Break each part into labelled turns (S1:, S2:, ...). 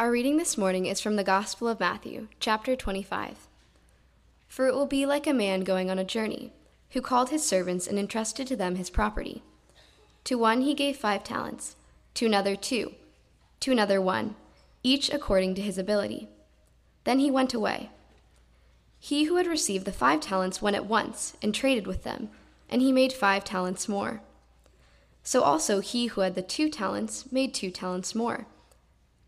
S1: Our reading this morning is from the Gospel of Matthew, chapter 25. For it will be like a man going on a journey, who called his servants and entrusted to them his property. To one he gave five talents, to another two, to another one, each according to his ability. Then he went away. He who had received the five talents went at once and traded with them, and he made five talents more. So also he who had the two talents made two talents more.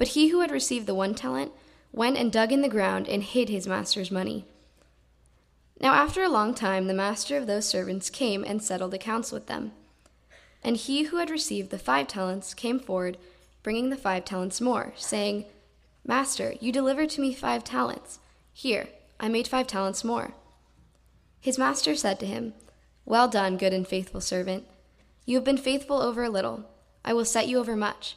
S1: But he who had received the one talent went and dug in the ground and hid his master's money. Now after a long time, the master of those servants came and settled accounts with them. And he who had received the five talents came forward, bringing the five talents more, saying, Master, you delivered to me five talents. Here, I made five talents more. His master said to him, Well done, good and faithful servant. You have been faithful over a little. I will set you over much.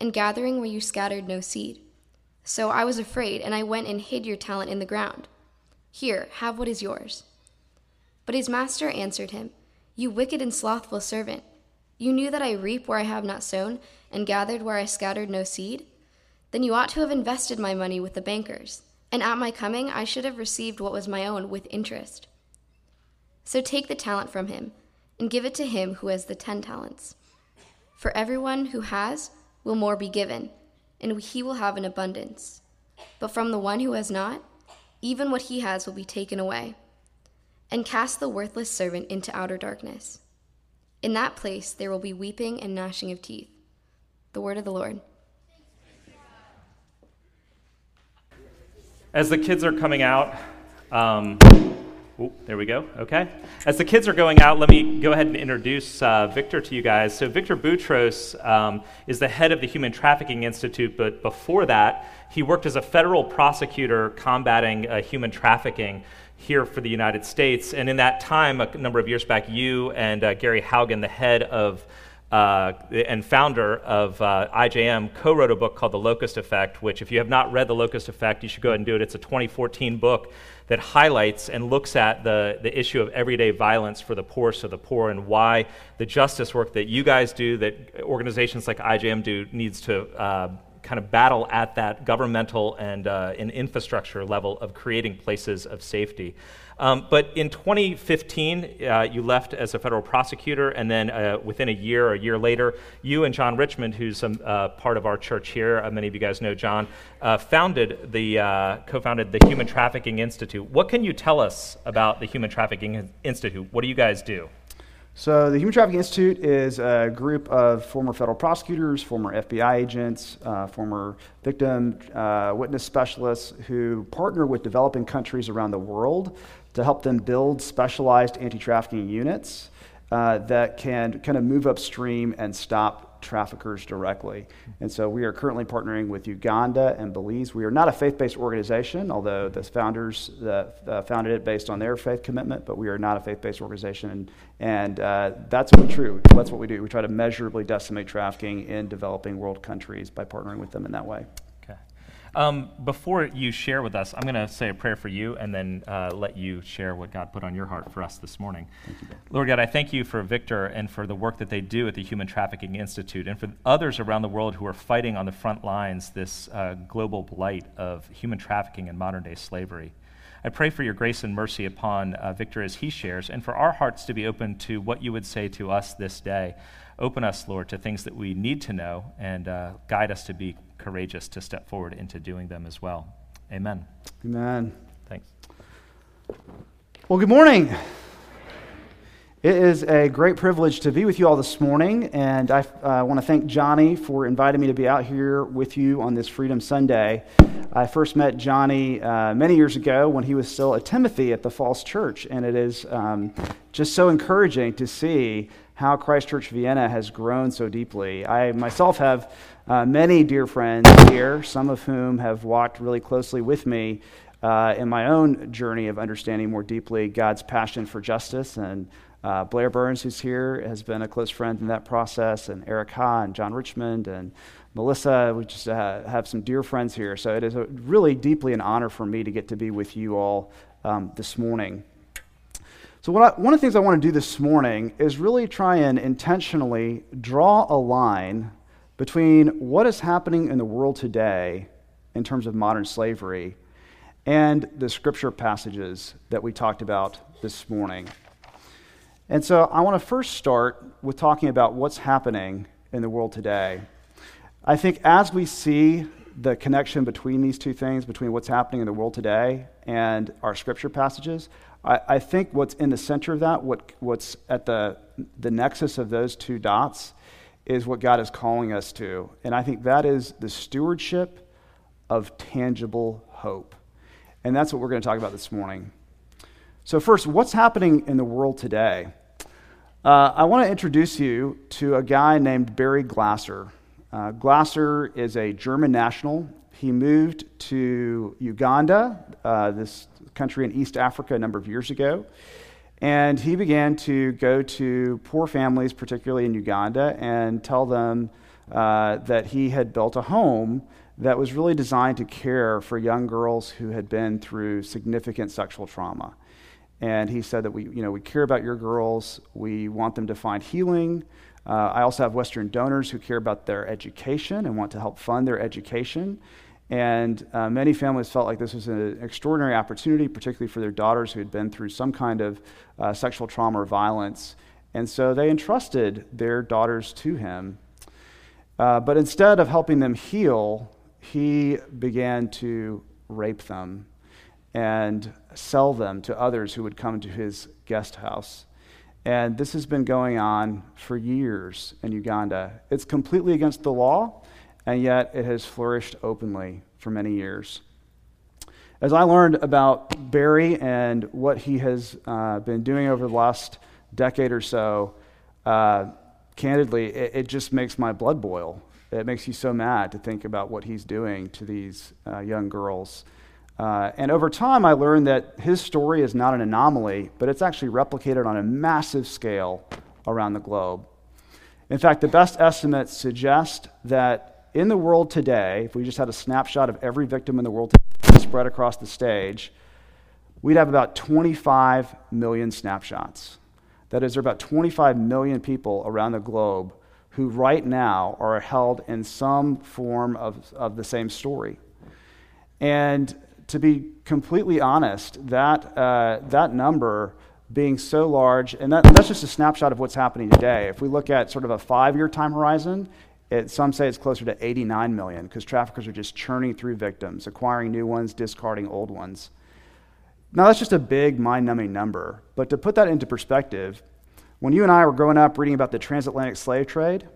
S1: and gathering where you scattered no seed. So I was afraid, and I went and hid your talent in the ground. Here, have what is yours. But his master answered him, You wicked and slothful servant, you knew that I reap where I have not sown, and gathered where I scattered no seed? Then you ought to have invested my money with the bankers, and at my coming I should have received what was my own with interest. So take the talent from him, and give it to him who has the ten talents. For everyone who has, will more be given, and he will have an abundance. But from the one who has not, even what he has will be taken away. And cast the worthless servant into outer darkness. In that place there will be weeping and gnashing of teeth. The word of the Lord.
S2: As the kids are coming out, um, Ooh, there we go. Okay. As the kids are going out, let me go ahead and introduce uh, Victor to you guys. So, Victor Boutros um, is the head of the Human Trafficking Institute, but before that, he worked as a federal prosecutor combating uh, human trafficking here for the United States. And in that time, a number of years back, you and uh, Gary Haugen, the head of uh, and founder of uh, IJM, co wrote a book called The Locust Effect, which, if you have not read The Locust Effect, you should go ahead and do it. It's a 2014 book that highlights and looks at the, the issue of everyday violence for the poorest of the poor and why the justice work that you guys do, that organizations like IJM do, needs to uh, kind of battle at that governmental and, uh, infrastructure level of creating places of safety. Um, but in 2015, uh, you left as a federal prosecutor, and then uh, within a year or a year later, you and John Richmond, who's uh, part of our church here, uh, many of you guys know John, uh, founded the uh, co-founded the Human Trafficking Institute. What can you tell us about the Human Trafficking Institute? What do you guys do?
S3: So, the Human Trafficking Institute is a group of former federal prosecutors, former FBI agents, uh, former victim uh, witness specialists who partner with developing countries around the world to help them build specialized anti trafficking units uh, that can kind of move upstream and stop traffickers directly. And so we are currently partnering with Uganda and Belize. We are not a faith based organization, although the founders uh, founded it based on their faith commitment, but we are not a faith based organization. And, uh, that's what true. That's what we do. We try to measurably decimate trafficking in developing world countries by partnering with them in that way.
S2: Um, before you share with us, I'm going to say a prayer for you and then uh, let you share what God put on your heart for us this morning. You, Lord God, I thank you for Victor and for the work that they do at the Human Trafficking Institute and for others around the world who are fighting on the front lines this uh, global blight of human trafficking and modern day slavery. I pray for your grace and mercy upon uh, Victor as he shares, and for our hearts to be open to what you would say to us this day. Open us, Lord, to things that we need to know and uh, guide us to be courageous to step forward into doing them as well. Amen.
S3: Amen.
S2: Thanks.
S3: Well, good morning. It is a great privilege to be with you all this morning, and I uh, want to thank Johnny for inviting me to be out here with you on this Freedom Sunday. I first met Johnny uh, many years ago when he was still a Timothy at the Falls Church, and it is um, just so encouraging to see how Christchurch Vienna has grown so deeply. I myself have uh, many dear friends here, some of whom have walked really closely with me uh, in my own journey of understanding more deeply God's passion for justice. And uh, Blair Burns, who's here, has been a close friend in that process, and Eric Ha and John Richmond and Melissa. We just uh, have some dear friends here. So it is a, really deeply an honor for me to get to be with you all um, this morning. So, I, one of the things I want to do this morning is really try and intentionally draw a line between what is happening in the world today in terms of modern slavery and the scripture passages that we talked about this morning. And so I want to first start with talking about what's happening in the world today. I think as we see the connection between these two things, between what's happening in the world today and our scripture passages, I, I think what's in the center of that, what, what's at the, the nexus of those two dots, is what God is calling us to. And I think that is the stewardship of tangible hope. And that's what we're going to talk about this morning. So, first, what's happening in the world today? Uh, I want to introduce you to a guy named Barry Glasser. Uh, Glasser is a German national. He moved to Uganda, uh, this country in East Africa, a number of years ago. And he began to go to poor families, particularly in Uganda, and tell them uh, that he had built a home that was really designed to care for young girls who had been through significant sexual trauma. And he said that we, you know, we care about your girls. We want them to find healing. Uh, I also have Western donors who care about their education and want to help fund their education. And uh, many families felt like this was an extraordinary opportunity, particularly for their daughters who had been through some kind of uh, sexual trauma or violence. And so they entrusted their daughters to him. Uh, but instead of helping them heal, he began to rape them and sell them to others who would come to his guest house. And this has been going on for years in Uganda. It's completely against the law, and yet it has flourished openly for many years. As I learned about Barry and what he has uh, been doing over the last decade or so, uh, candidly, it, it, just makes my blood boil. It makes you so mad to think about what he's doing to these uh, young girls. Uh, and over time, I learned that his story is not an anomaly, but it's actually replicated on a massive scale around the globe. In fact, the best estimates suggest that in the world today, if we just had a snapshot of every victim in the world spread across the stage, we'd have about 25 million snapshots. That is, there are about 25 million people around the globe who right now are held in some form of, of the same story. And to be completely honest, that, uh, that number being so large, and that, that's just a snapshot of what's happening today. If we look at sort of a five year time horizon, it, some say it's closer to 89 million because traffickers are just churning through victims, acquiring new ones, discarding old ones. Now, that's just a big, mind numbing number. But to put that into perspective, when you and I were growing up reading about the transatlantic slave trade,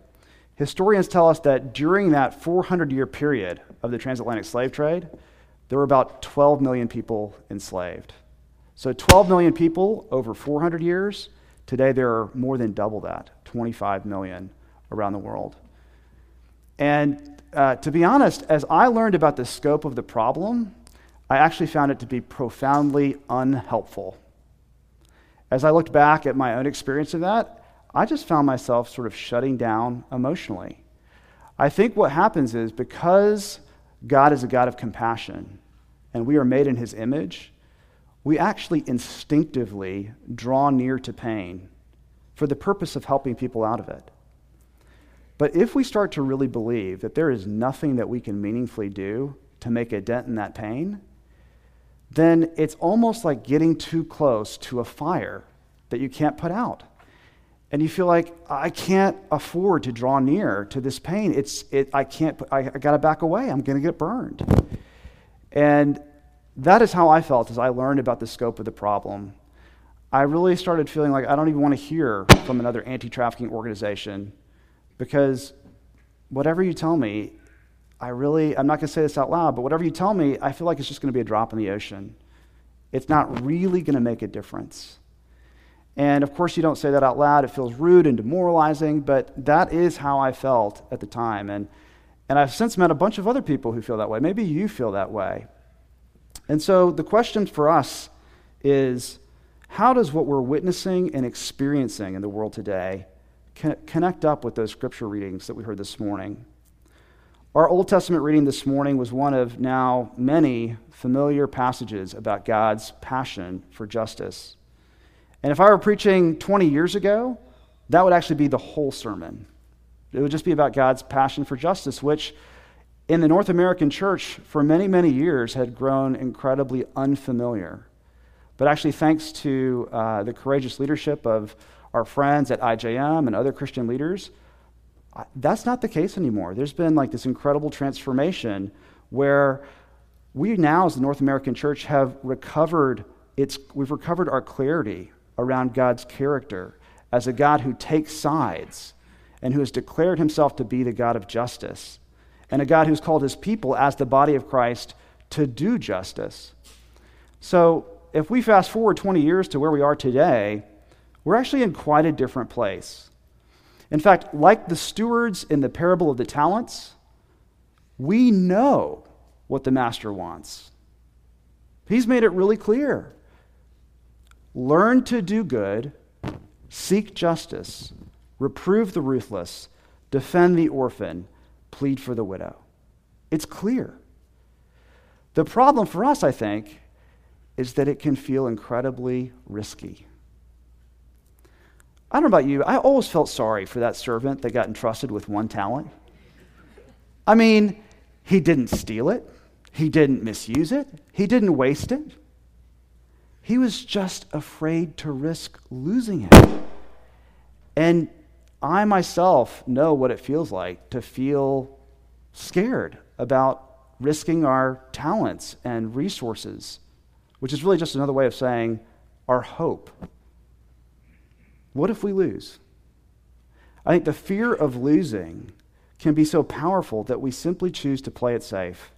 S3: historians tell us that during that 400 year period of the transatlantic slave trade, there were about 12 million people enslaved. So, 12 million people over 400 years. Today, there are more than double that 25 million around the world. And uh, to be honest, as I learned about the scope of the problem, I actually found it to be profoundly unhelpful. As I looked back at my own experience of that, I just found myself sort of shutting down emotionally. I think what happens is because God is a God of compassion and we are made in his image, we actually instinctively draw near to pain for the purpose of helping people out of it. But if we start to really believe that there is nothing that we can meaningfully do to make a dent in that pain, then it's almost like getting too close to a fire that you can't put out. And you feel like, I can't afford to draw near to this pain. It's, it, I can't, I, I got to back away. I'm going to get burned. And that is how I felt as I learned about the scope of the problem. I really started feeling like I don't even want to hear from another anti trafficking organization because whatever you tell me, I really, I'm not going to say this out loud, but whatever you tell me, I feel like it's just going to be a drop in the ocean. It's not really going to make a difference. And of course, you don't say that out loud. It feels rude and demoralizing, but that is how I felt at the time. And, and I've since met a bunch of other people who feel that way. Maybe you feel that way. And so the question for us is how does what we're witnessing and experiencing in the world today connect up with those scripture readings that we heard this morning? Our Old Testament reading this morning was one of now many familiar passages about God's passion for justice. And if I were preaching 20 years ago, that would actually be the whole sermon. It would just be about God's passion for justice, which in the North American church for many, many years had grown incredibly unfamiliar. But actually, thanks to uh, the courageous leadership of our friends at IJM and other Christian leaders, that's not the case anymore. There's been like this incredible transformation where we now, as the North American church, have recovered its, we've recovered our clarity around God's character as a God who takes sides and who has declared himself to be the God of justice, and a God who's called his people as the body of Christ to do justice. So, if we fast forward 20 years to where we are today, we're actually in quite a different place. In fact, like the stewards in the parable of the talents, we know what the master wants. He's made it really clear. Learn to do good, seek justice, reprove the ruthless, defend the orphan, plead for the widow. It's clear. The problem for us, I think, is that it can feel incredibly risky. I don't know about you, I always felt sorry for that servant that got entrusted with one talent. I mean, he didn't steal it, he didn't misuse it, he didn't waste it. He was just afraid to risk losing it. And I myself know what it feels like to feel scared about risking our talents and resources, which is really just another way of saying our hope. What if we lose? I think the fear of losing can be so powerful that we simply choose to play it safe,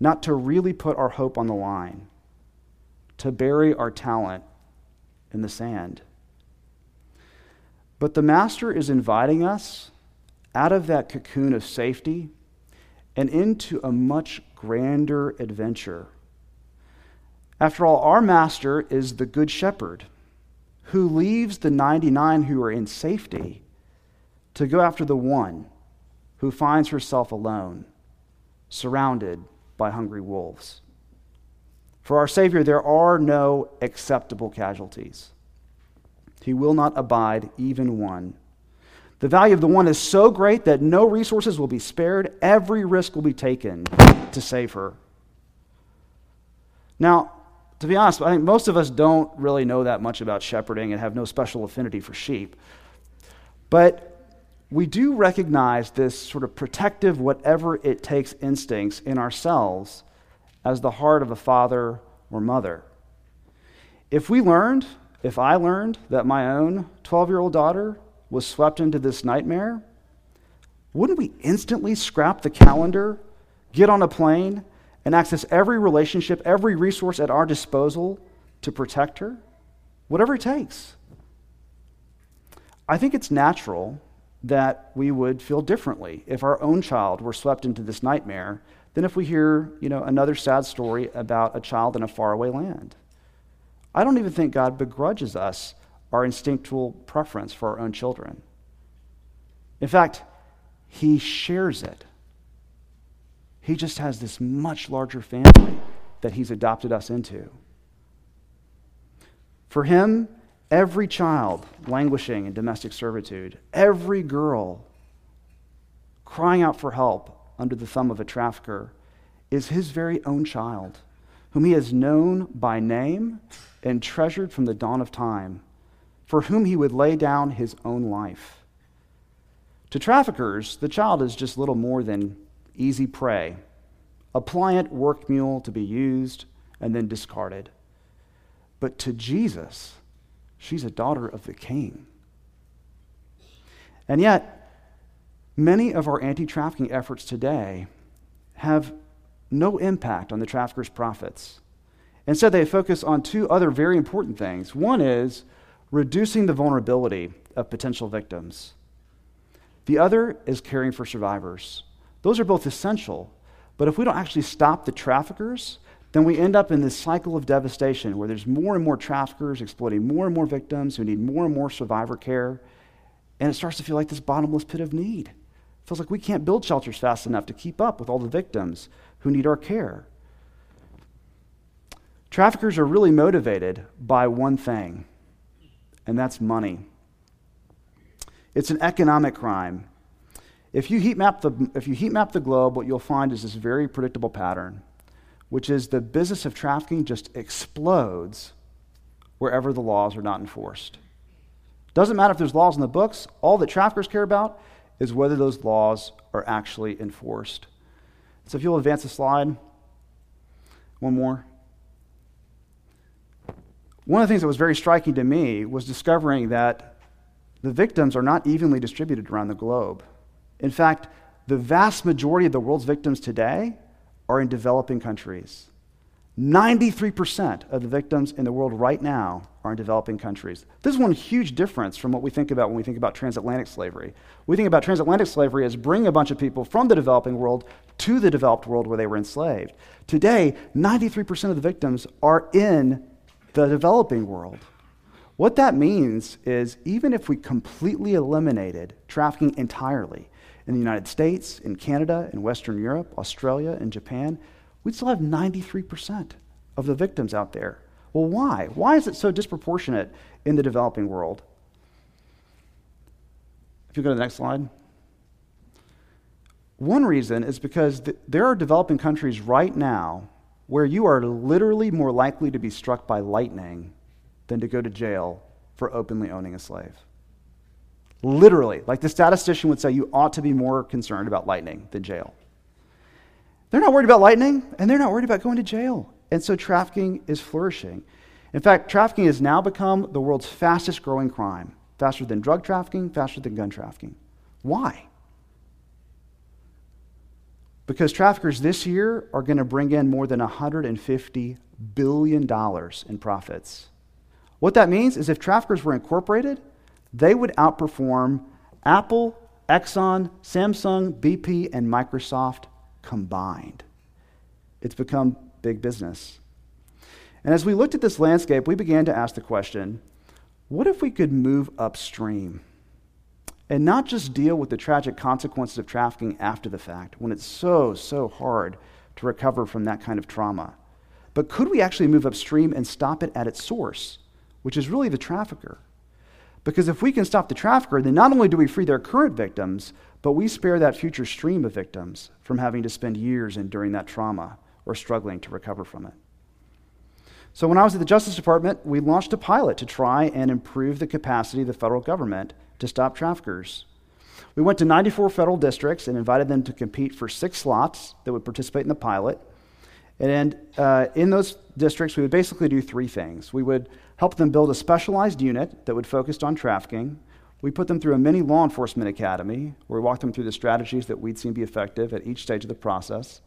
S3: not to really put our hope on the line to bury our talent in the sand. But the Master is inviting us out of that cocoon of safety and into a much grander adventure. After all, our Master is the Good Shepherd who leaves the 99 who are in safety to go after the one who finds herself alone, surrounded by hungry wolves. For our Savior, there are no acceptable casualties. He will not abide even one. The value of the one is so great that no resources will be spared, every risk will be taken to save her. Now, to be honest, I think most of us don't really know that much about shepherding and have no special affinity for sheep. But we do recognize this sort of protective, whatever it takes instincts in ourselves as the heart of a father or mother. If we learned, if I learned that my own 12 year old daughter was swept into this nightmare, wouldn't we instantly scrap the calendar, get on a plane, and access every relationship, every resource at our disposal to protect her? Whatever it takes. I think it's natural that we would feel differently if our own child were swept into this nightmare than if we hear, you know, another sad story about a child in a faraway land. I don't even think God begrudges us our instinctual preference for our own children. In fact, he shares it. He just has this much larger family that he's adopted us into. For him, every child languishing in domestic servitude, every girl crying out for help under the thumb of a trafficker is his very own child, whom he has known by name and treasured from the dawn of time, for whom he would lay down his own life. To traffickers, the child is just little more than easy prey, a pliant work mule to be used and then discarded. But to Jesus, she's a daughter of the king. And yet, Many of our anti trafficking efforts today have no impact on the traffickers' profits. Instead, they focus on two other very important things. One is reducing the vulnerability of potential victims. The other is caring for survivors. Those are both essential, but if we don't actually stop the traffickers, then we end up in this cycle of devastation where there's more and more traffickers exploiting more and more victims who need more and more survivor care. And it starts to feel like this bottomless pit of need. Feels like we can't build shelters fast enough to keep up with all the victims who need our care. Traffickers are really motivated by one thing, and that's money. It's an economic crime. If you heat map the, if you heat map the globe, what you'll find is this very predictable pattern which is the business of trafficking just explodes wherever the laws are not enforced. Doesn't matter if there's laws in the books, all that traffickers care about is whether those laws are actually enforced. So if you'll advance the slide, one more. One of the things that was very striking to me was discovering that the victims are not evenly distributed around the globe. In fact, the vast majority of the world's victims today are in developing countries. 93% of the victims in the world right now are in developing countries. This is one huge difference from what we think about when we think about transatlantic slavery. We think about transatlantic slavery as bringing a bunch of people from the developing world to the developed world where they were enslaved. Today, 93% of the victims are in the developing world. What that means is even if we completely eliminated trafficking entirely, in the United States, in Canada, in Western Europe, Australia, and Japan, we'd still have 93% of the victims out there. Well, why? Why is it so disproportionate in the developing world? If you go to the next slide. One reason is because th- there are developing countries right now where you are literally more likely to be struck by lightning than to go to jail for openly owning a slave. Literally. Like the statistician would say, you ought to be more concerned about lightning than jail. They're not worried about lightning, and they're not worried about going to jail. And so trafficking is flourishing. In fact, trafficking has now become the world's fastest growing crime, faster than drug trafficking, faster than gun trafficking. Why? Because traffickers this year are going to bring in more than $150 billion in profits. What that means is if traffickers were incorporated, they would outperform Apple, Exxon, Samsung, BP, and Microsoft combined. It's become big business. And as we looked at this landscape, we began to ask the question what if we could move upstream and not just deal with the tragic consequences of trafficking after the fact, when it's so, so hard to recover from that kind of trauma? But could we actually move upstream and stop it at its source, which is really the trafficker? Because if we can stop the trafficker, then not only do we free their current victims, but we spare that future stream of victims from having to spend years enduring that trauma or struggling to recover from it. So, when I was at the Justice Department, we launched a pilot to try and improve the capacity of the federal government to stop traffickers. We went to 94 federal districts and invited them to compete for six slots that would participate in the pilot. And uh, in those districts, we would basically do three things. We would help them build a specialized unit that would focus on trafficking. We put them through a mini law enforcement academy where we walked them through the strategies that we'd seen be effective at each stage of the process.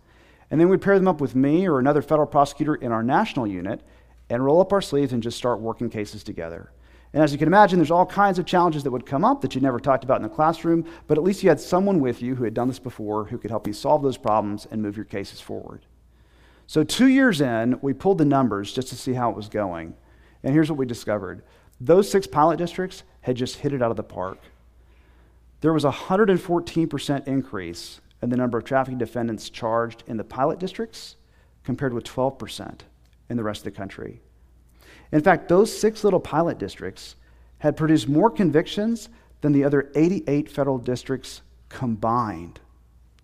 S3: And then we'd pair them up with me or another federal prosecutor in our national unit and roll up our sleeves and just start working cases together. And as you can imagine, there's all kinds of challenges that would come up that you never talked about in the classroom, but at least you had someone with you who had done this before who could help you solve those problems and move your cases forward. So, two years in, we pulled the numbers just to see how it was going. And here's what we discovered those six pilot districts had just hit it out of the park. There was a 114% increase in the number of trafficking defendants charged in the pilot districts compared with 12% in the rest of the country. In fact, those six little pilot districts had produced more convictions than the other 88 federal districts combined.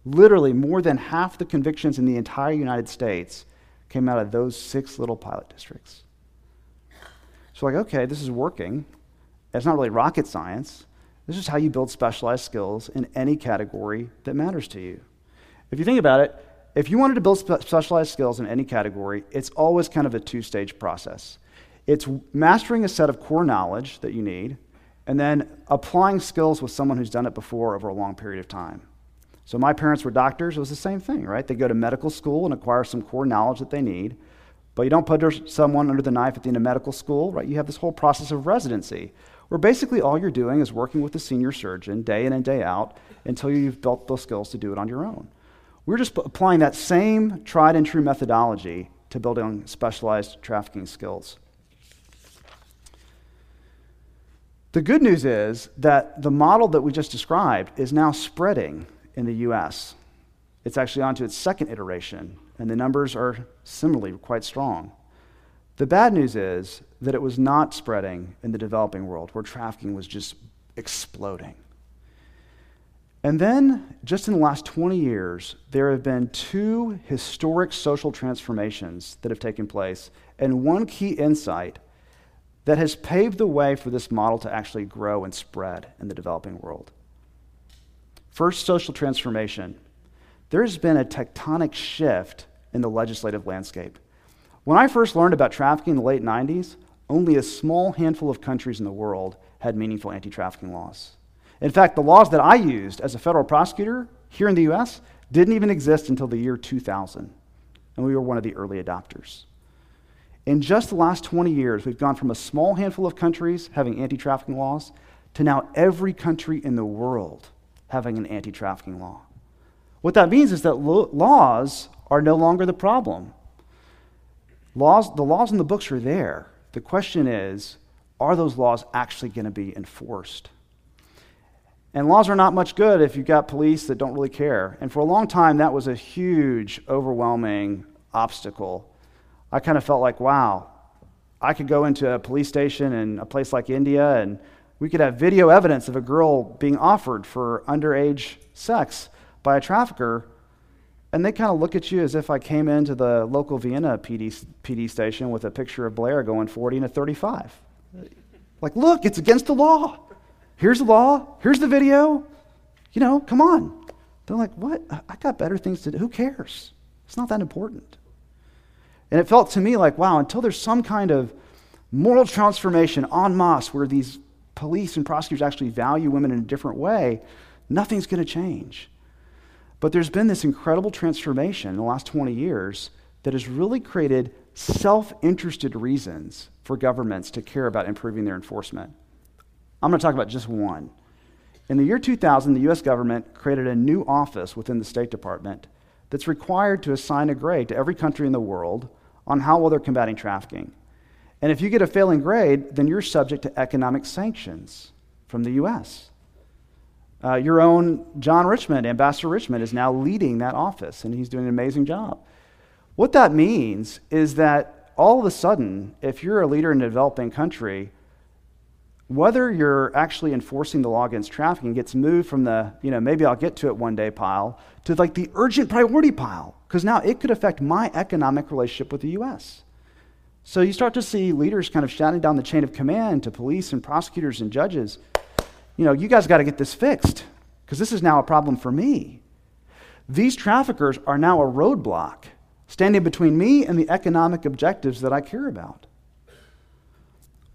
S3: Literally, more than half the convictions in the entire United States came out of those six little pilot districts. So, like, okay, this is working. It's not really rocket science. This is how you build specialized skills in any category that matters to you. If you think about it, if you wanted to build spe- specialized skills in any category, it's always kind of a two stage process. It's mastering a set of core knowledge that you need, and then applying skills with someone who's done it before over a long period of time. So my parents were doctors. It was the same thing, right? They go to medical school and acquire some core knowledge that they need. But you don't put someone under the knife at the end of medical school, right? You have this whole process of residency, where basically all you're doing is working with the senior surgeon day in and day out until you've built the skills to do it on your own. We're just applying that same tried and true methodology to building specialized trafficking skills. The good news is that the model that we just described is now spreading in the US. It's actually on to its second iteration, and the numbers are similarly quite strong. The bad news is that it was not spreading in the developing world where trafficking was just exploding. And then, just in the last 20 years, there have been two historic social transformations that have taken place, and one key insight that has paved the way for this model to actually grow and spread in the developing world. First, social transformation. There's been a tectonic shift in the legislative landscape. When I first learned about trafficking in the late 90s, only a small handful of countries in the world had meaningful anti trafficking laws. In fact, the laws that I used as a federal prosecutor here in the US didn't even exist until the year 2000, and we were one of the early adopters. In just the last 20 years, we've gone from a small handful of countries having anti trafficking laws to now every country in the world having an anti trafficking law. What that means is that lo- laws are no longer the problem. Laws, the laws in the books are there. The question is are those laws actually going to be enforced? And laws are not much good if you've got police that don't really care. And for a long time, that was a huge, overwhelming obstacle I kind of felt like, wow, I could go into a police station in a place like India and we could have video evidence of a girl being offered for underage sex by a trafficker. And they kind of look at you as if I came into the local Vienna PD, PD station with a picture of Blair going 40 and a 35. Like, look, it's against the law. Here's the law. Here's the video. You know, come on. They're like, what? I got better things to do. Who cares? It's not that important. And it felt to me like, wow, until there's some kind of moral transformation en masse where these police and prosecutors actually value women in a different way, nothing's going to change. But there's been this incredible transformation in the last 20 years that has really created self interested reasons for governments to care about improving their enforcement. I'm going to talk about just one. In the year 2000, the US government created a new office within the State Department that's required to assign a grade to every country in the world on how well they're combating trafficking. And if you get a failing grade, then you're subject to economic sanctions from the U.S. Uh, your own John Richmond, Ambassador Richmond, is now leading that office, and he's doing an amazing job. What that means is that all of a sudden, if you're a leader in a developing country, whether you're actually enforcing the law against trafficking gets moved from the, you know, maybe I'll get to it one day pile to like the urgent priority pile, because now it could affect my economic relationship with the U.S. So you start to see leaders kind of shouting down the chain of command to police and prosecutors and judges, you know, you guys got to get this fixed, because this is now a problem for me. These traffickers are now a roadblock standing between me and the economic objectives that I care about.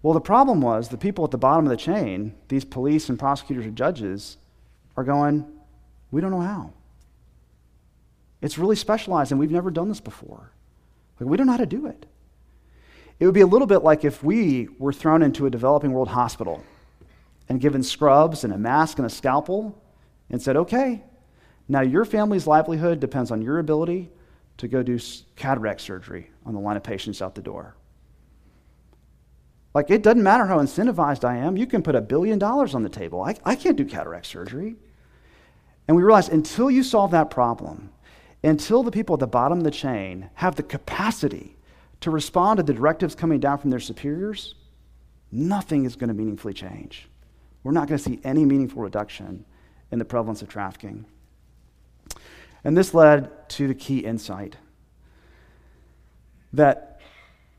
S3: Well, the problem was the people at the bottom of the chain, these police and prosecutors and judges, are going, we don't know how. It's really specialized, and we've never done this before. Like, we don't know how to do it. It would be a little bit like if we were thrown into a developing world hospital and given scrubs and a mask and a scalpel and said, okay, now your family's livelihood depends on your ability to go do cataract surgery on the line of patients out the door. Like, it doesn't matter how incentivized I am. You can put a billion dollars on the table. I, I can't do cataract surgery. And we realized until you solve that problem, until the people at the bottom of the chain have the capacity to respond to the directives coming down from their superiors, nothing is going to meaningfully change. We're not going to see any meaningful reduction in the prevalence of trafficking. And this led to the key insight that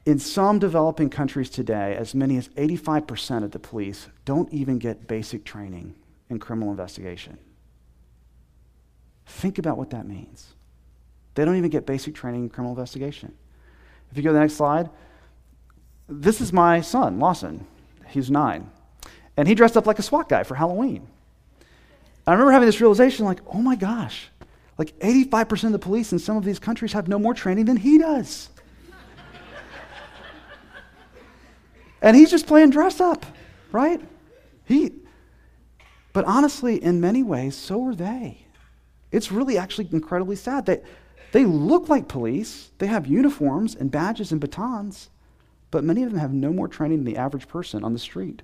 S3: in some developing countries today, as many as 85% of the police don't even get basic training in criminal investigation. Think about what that means. They don't even get basic training in criminal investigation. If you go to the next slide, this is my son, Lawson. He's nine. And he dressed up like a SWAT guy for Halloween. I remember having this realization like, oh my gosh, like 85% of the police in some of these countries have no more training than he does. And he's just playing dress up, right? He, but honestly, in many ways, so are they. It's really actually incredibly sad. They, they look like police, they have uniforms and badges and batons, but many of them have no more training than the average person on the street.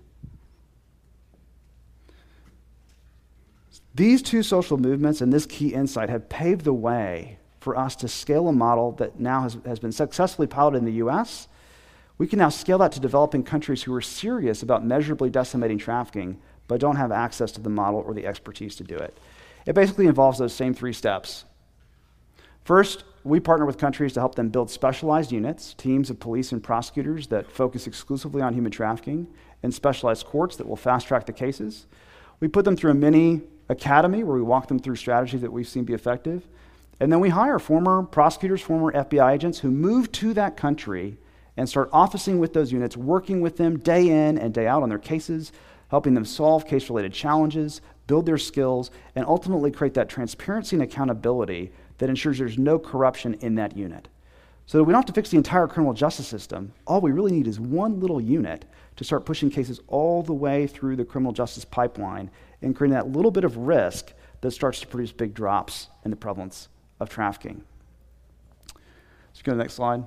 S3: These two social movements and this key insight have paved the way for us to scale a model that now has, has been successfully piloted in the US. We can now scale that to developing countries who are serious about measurably decimating trafficking but don't have access to the model or the expertise to do it. It basically involves those same three steps. First, we partner with countries to help them build specialized units, teams of police and prosecutors that focus exclusively on human trafficking, and specialized courts that will fast track the cases. We put them through a mini academy where we walk them through strategies that we've seen be effective. And then we hire former prosecutors, former FBI agents who move to that country and start officing with those units, working with them day in and day out on their cases, helping them solve case related challenges, build their skills, and ultimately create that transparency and accountability that ensures there's no corruption in that unit. So that we don't have to fix the entire criminal justice system. All we really need is one little unit to start pushing cases all the way through the criminal justice pipeline and creating that little bit of risk that starts to produce big drops in the prevalence of trafficking. Let's go to the next slide.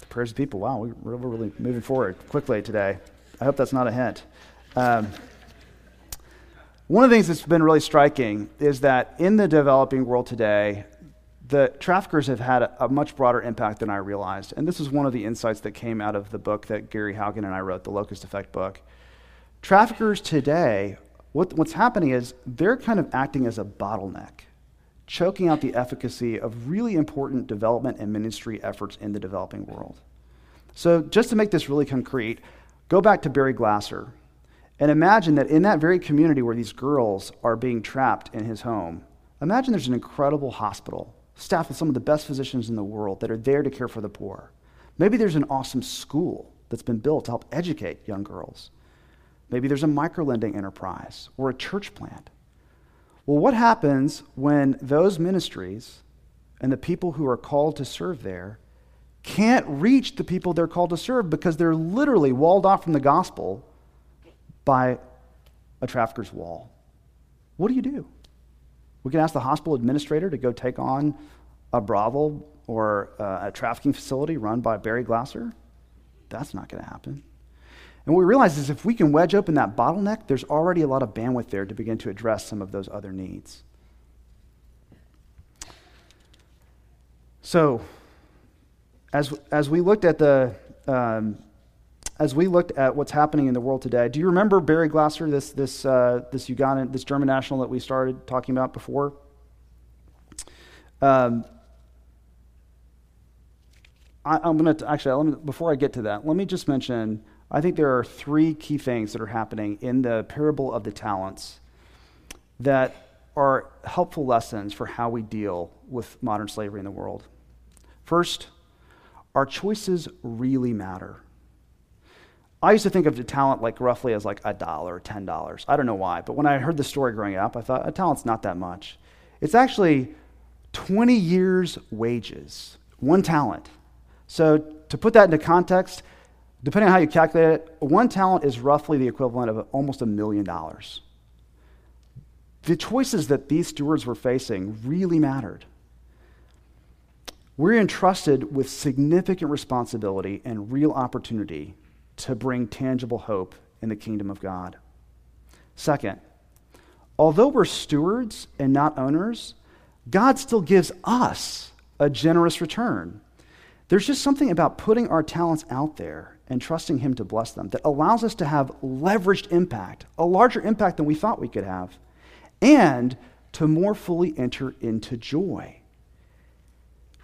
S3: The prayers of people. Wow, we're really moving forward quickly today. I hope that's not a hint. Um, one of the things that's been really striking is that in the developing world today, the traffickers have had a, a, much broader impact than I realized. And this is one of the insights that came out of the book that Gary Haugen and I wrote, the Locust Effect book. Traffickers today, what, what's happening is they're kind of acting as a bottleneck, choking out the efficacy of really important development and ministry efforts in the developing world. So, just to make this really concrete, go back to Barry Glasser and imagine that in that very community where these girls are being trapped in his home, imagine there's an incredible hospital staffed with some of the best physicians in the world that are there to care for the poor. Maybe there's an awesome school that's been built to help educate young girls. Maybe there's a microlending enterprise or a church plant. Well, what happens when those ministries and the people who are called to serve there can't reach the people they're called to serve because they're literally walled off from the gospel by a trafficker's wall? What do you do? We can ask the hospital administrator to go take on a brothel or uh, a trafficking facility run by Barry Glasser. That's not going to happen. And what we realize is if we can wedge open that bottleneck, there's already a lot of bandwidth there to begin to address some of those other needs. So, as, as we looked at the um, as we looked at what's happening in the world today, do you remember Barry Glasser, this, this, uh, this Ugandan, this German national that we started talking about before? Um, I, am going to actually, me, before I get to that, let me just mention I think there are three key things that are happening in the parable of the talents that are helpful lessons for how we deal with modern slavery in the world. First, our choices really matter. I used to think of a talent like roughly as like a dollar, ten dollars. I don't know why, but when I heard the story growing up, I thought a talent's not that much. It's actually 20 years' wages, one talent. So to put that into context, depending on how you calculate it, one talent is roughly the equivalent of almost a million dollars. The choices that these stewards were facing really mattered. We're entrusted with significant responsibility and real opportunity to bring tangible hope in the kingdom of God. Second, although we're stewards and not owners, God still gives us a generous return. There's just something about putting our talents out there and trusting Him to bless them that allows us to have leveraged impact, a larger impact than we thought we could have, and to more fully enter into joy.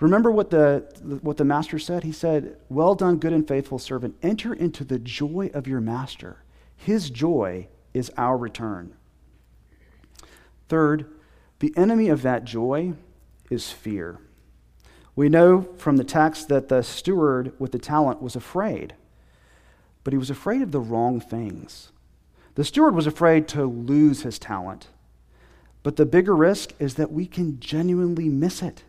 S3: Remember what the, what the master said? He said, Well done, good and faithful servant. Enter into the joy of your master. His joy is our return. Third, the enemy of that joy is fear. We know from the text that the steward with the talent was afraid, but he was afraid of the wrong things. The steward was afraid to lose his talent, but the bigger risk is that we can genuinely miss it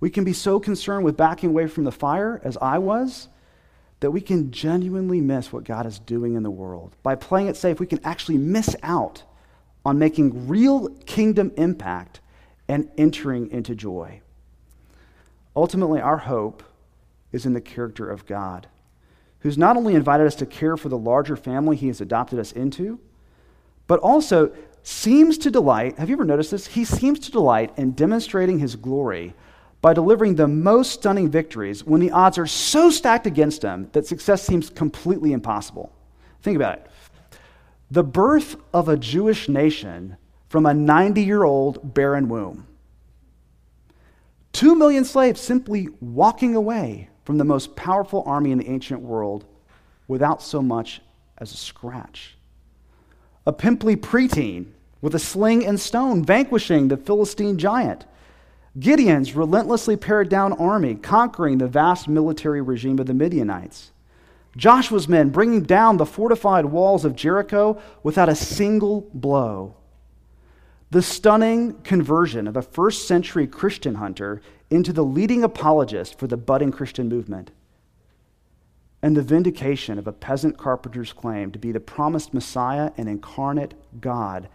S3: We can be so concerned with backing away from the fire, as I was, that we can genuinely miss what God is doing in the world. By playing it safe, we can actually miss out on making real kingdom impact and entering into joy. Ultimately, our hope is in the character of God, who's not only invited us to care for the larger family he has adopted us into, but also seems to delight. Have you ever noticed this? He seems to delight in demonstrating his glory by delivering the most stunning victories when the odds are so stacked against him that success seems completely impossible. Think about it. The birth of a Jewish nation from a 90 year old barren womb. Two million slaves simply walking away from the most powerful army in the ancient world without so much as a scratch. A pimply preteen with a sling and stone vanquishing the Philistine giant. Gideon's relentlessly pared down army conquering the vast military regime of the Midianites. Joshua's men bringing down the fortified walls of Jericho without a single blow. The stunning conversion of a first century Christian hunter into the leading apologist for the budding Christian movement. And the vindication of a peasant carpenter's claim to be the promised Messiah and incarnate God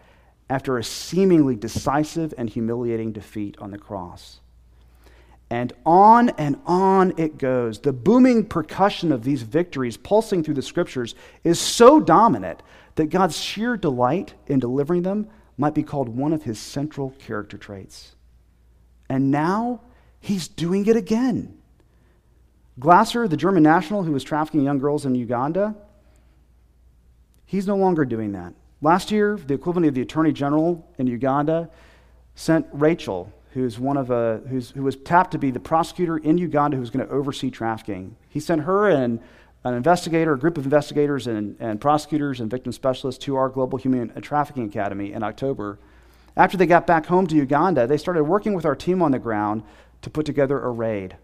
S3: after a seemingly decisive and humiliating defeat on the cross. And on and on it goes. The booming percussion of these victories pulsing through the scriptures is so dominant that God's sheer delight in delivering them might be called one of his central character traits. And now he's doing it again. Glasser, the German national who was trafficking young girls in Uganda, he's no longer doing that. Last year, the equivalent of the Attorney General in Uganda sent Rachel, who's one of a, who's, who was tapped to be the prosecutor in Uganda who's going to oversee trafficking. He sent her and an investigator, a group of investigators and, and prosecutors and victim specialists to our Global Human Trafficking Academy in October. After they got back home to Uganda, they started working with our team on the ground to put together a raid.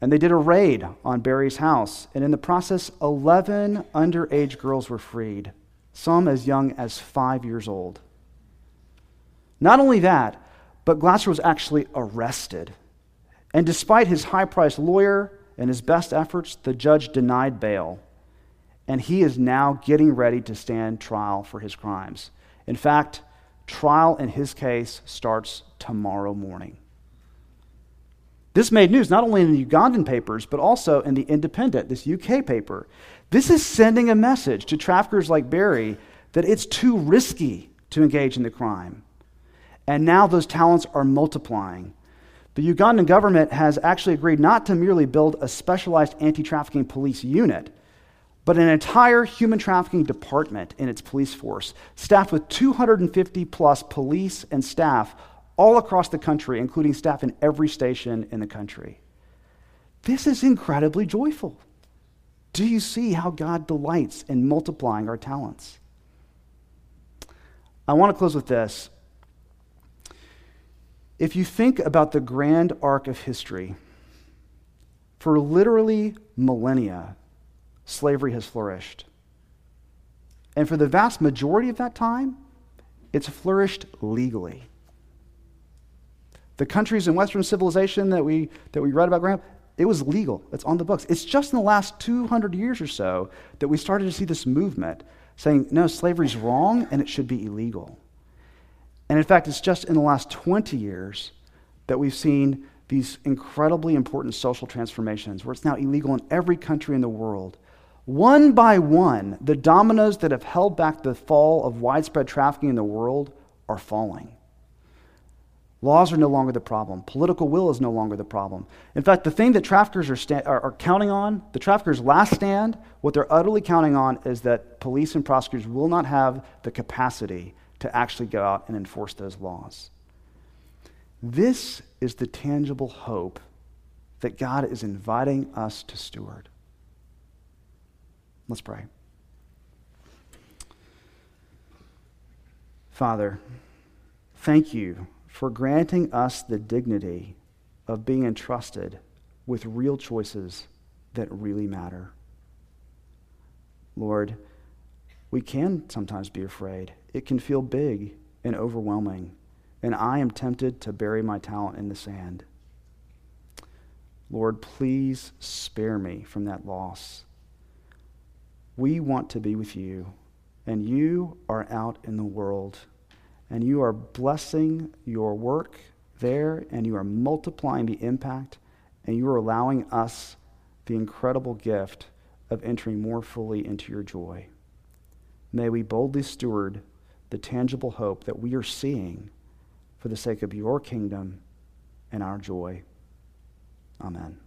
S3: And they did a raid on Barry's house, and in the process, 11 underage girls were freed some as young as five years old. Not only that, but Glasser was actually arrested. And despite his high priced lawyer and his best efforts, the judge denied bail. And he is now getting ready to stand trial for his crimes. In fact, trial in his case starts tomorrow morning. This made news not only in the Ugandan papers, but also in the Independent, this UK paper. This is sending a message to traffickers like Barry that it's too risky to engage in the crime. And now those talents are multiplying. The Ugandan government has actually agreed not to merely build a specialized anti trafficking police unit, but an entire human trafficking department in its police force, staffed with 250 plus police and staff all across the country, including staff in every station in the country. This is incredibly joyful. Do you see how God delights in multiplying our talents? I want to close with this. If you think about the grand arc of history, for literally millennia, slavery has flourished. And for the vast majority of that time, it's flourished legally. The countries in Western civilization that we, that we read about, Graham, it was legal. It's on the books. It's just in the last 200 years or so that we started to see this movement saying, no, slavery's wrong and it should be illegal. And in fact, it's just in the last 20 years that we've seen these incredibly important social transformations where it's now illegal in every country in the world. One by one, the dominoes that have held back the fall of widespread trafficking in the world are falling. Laws are no longer the problem. Political will is no longer the problem. In fact, the thing that traffickers are, sta- are, are, counting on, the traffickers' last stand, what they're utterly counting on is that police and prosecutors will not have the capacity to actually go out and enforce those laws. This is the tangible hope that God is inviting us to steward. Let's pray. Father, thank you for granting us the dignity of being entrusted with real choices that really matter. Lord, we can sometimes be afraid. It can feel big and overwhelming, and I am tempted to bury my talent in the sand. Lord, please spare me from that loss. We want to be with you, and you are out in the world, and you are blessing your work there, and you are multiplying the impact, and you are allowing us the incredible gift of entering more fully into your joy. May we boldly steward the tangible hope that we are seeing for the sake of your kingdom and our joy. Amen.